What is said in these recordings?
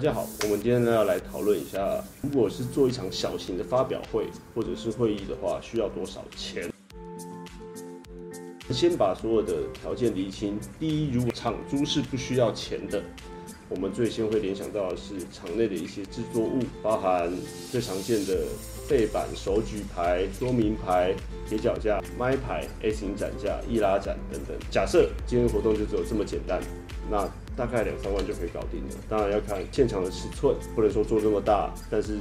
大家好，我们今天呢要来讨论一下，如果是做一场小型的发表会或者是会议的话，需要多少钱？先把所有的条件厘清。第一，如果场租是不需要钱的，我们最先会联想到的是场内的一些制作物，包含最常见的背板、手举牌、说明牌、铁脚架、麦牌、A 型展架、易拉展等等。假设今天活动就只有这么简单，那大概两三万就可以搞定了。当然要看现场的尺寸，不能说做这么大，但是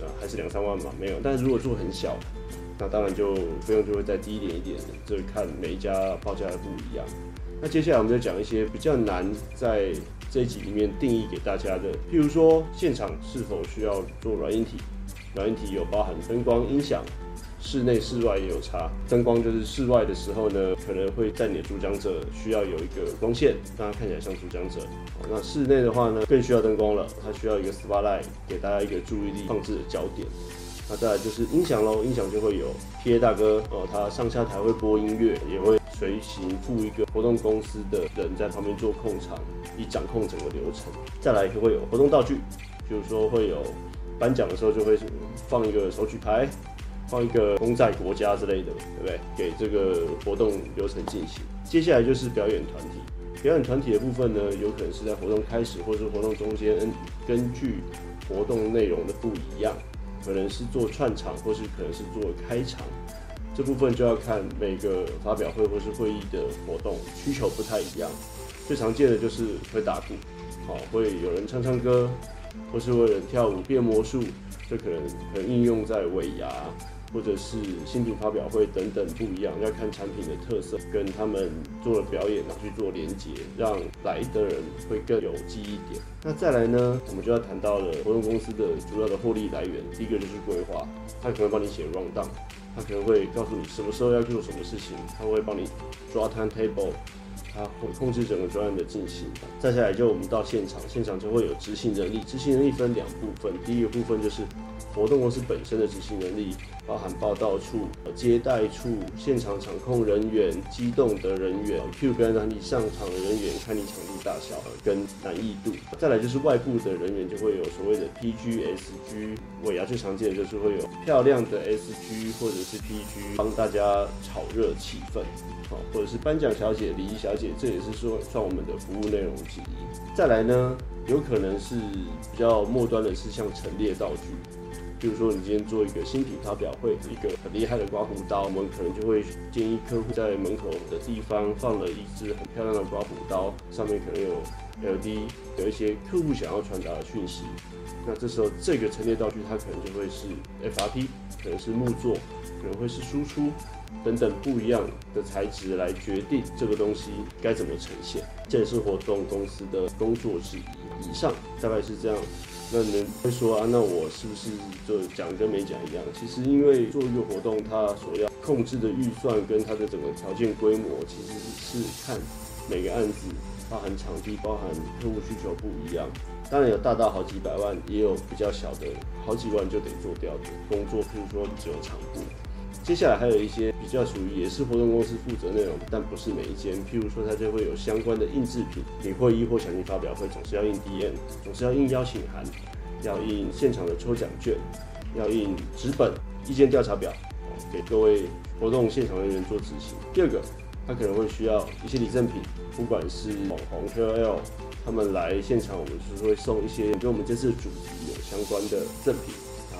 呃还是两三万嘛，没有。但是如果做很小，那当然就费用就会再低一点一点，这看每一家报价的不一样。那接下来我们就讲一些比较难在这一集里面定义给大家的，譬如说现场是否需要做软硬体，软硬体有包含灯光、音响，室内室外也有差。灯光就是室外的时候呢，可能会在你的主讲者需要有一个光线，让它看起来像主讲者。那室内的话呢，更需要灯光了，它需要一个 spotlight 给大家一个注意力放置的焦点。那再来就是音响喽，音响就会有 PA 大哥哦，他上下台会播音乐，也会随行附一个活动公司的人在旁边做控场，以掌控整个流程。再来就会有活动道具，比如说会有颁奖的时候就会放一个手举牌，放一个功在国家之类的，对不对？给这个活动流程进行。接下来就是表演团体，表演团体的部分呢，有可能是在活动开始或是活动中间，根据活动内容的不一样。可能是做串场，或是可能是做开场，这部分就要看每个发表会或是会议的活动需求不太一样。最常见的就是会打鼓，好，会有人唱唱歌，或是会有人跳舞变魔术，这可能可能应用在尾牙。或者是新品发表会等等不一样，要看产品的特色跟他们做的表演拿去做连接，让来的人会更有记忆点。那再来呢，我们就要谈到了活动公司的主要的获利来源。第一个就是规划，他可能帮你写 round down，他可能会告诉你什么时候要做什么事情，他会帮你抓 time table。他会控制整个专案的进行。再下来就我们到现场，现场就会有执行能力。执行能力分两部分，第一个部分就是活动公司本身的执行能力，包含报道处、接待处、现场场控人员、机动的人员、Q 跟让你上场的人员，看你场地大小跟难易度。再来就是外部的人员，就会有所谓的 PG、SG。尾牙最常见的就是会有漂亮的 SG 或者是 PG，帮大家炒热气氛。或者是颁奖小姐、礼仪小姐，这也是说算我们的服务内容之一。再来呢，有可能是比较末端的，是像陈列道具，比如说你今天做一个新品发表会，一个很厉害的刮胡刀，我们可能就会建议客户在门口的地方放了一支很漂亮的刮胡刀，上面可能有 L D 有一些客户想要传达的讯息。那这时候这个陈列道具它可能就会是 FRP，可能是木座，可能会是输出。等等不一样的材质来决定这个东西该怎么呈现，这也是活动公司的工作之一。以上大概是这样。那你会说啊，那我是不是就讲跟没讲一样？其实因为做一个活动，它所要控制的预算跟它的整个条件规模，其实是看每个案子，包含场地、包含客户需求不一样。当然有大到好几百万，也有比较小的好几万就得做掉的工作，譬如说只有场部。接下来还有一些比较属于也是活动公司负责内容，但不是每一间。譬如说，它就会有相关的印制品，你会议或小型发表会总是要印 DM，总是要印邀请函，要印现场的抽奖券，要印纸本、意见调查表，给各位活动现场人员做执行。第二个，它可能会需要一些礼赠品，不管是网红 KOL，他们来现场，我们是会送一些跟我们这次主题有相关的赠品。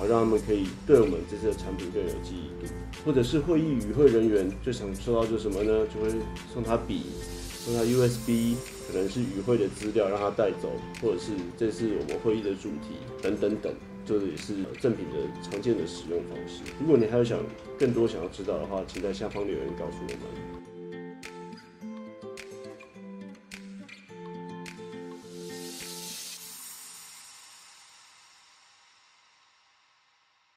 让他们可以对我们这次的产品更有记忆度，或者是会议与会人员最想收到就什么呢？就会送他笔，送他 USB，可能是与会的资料让他带走，或者是这次我们会议的主题等等等，这也是赠品的常见的使用方式。如果你还有想更多想要知道的话，请在下方留言告诉我们。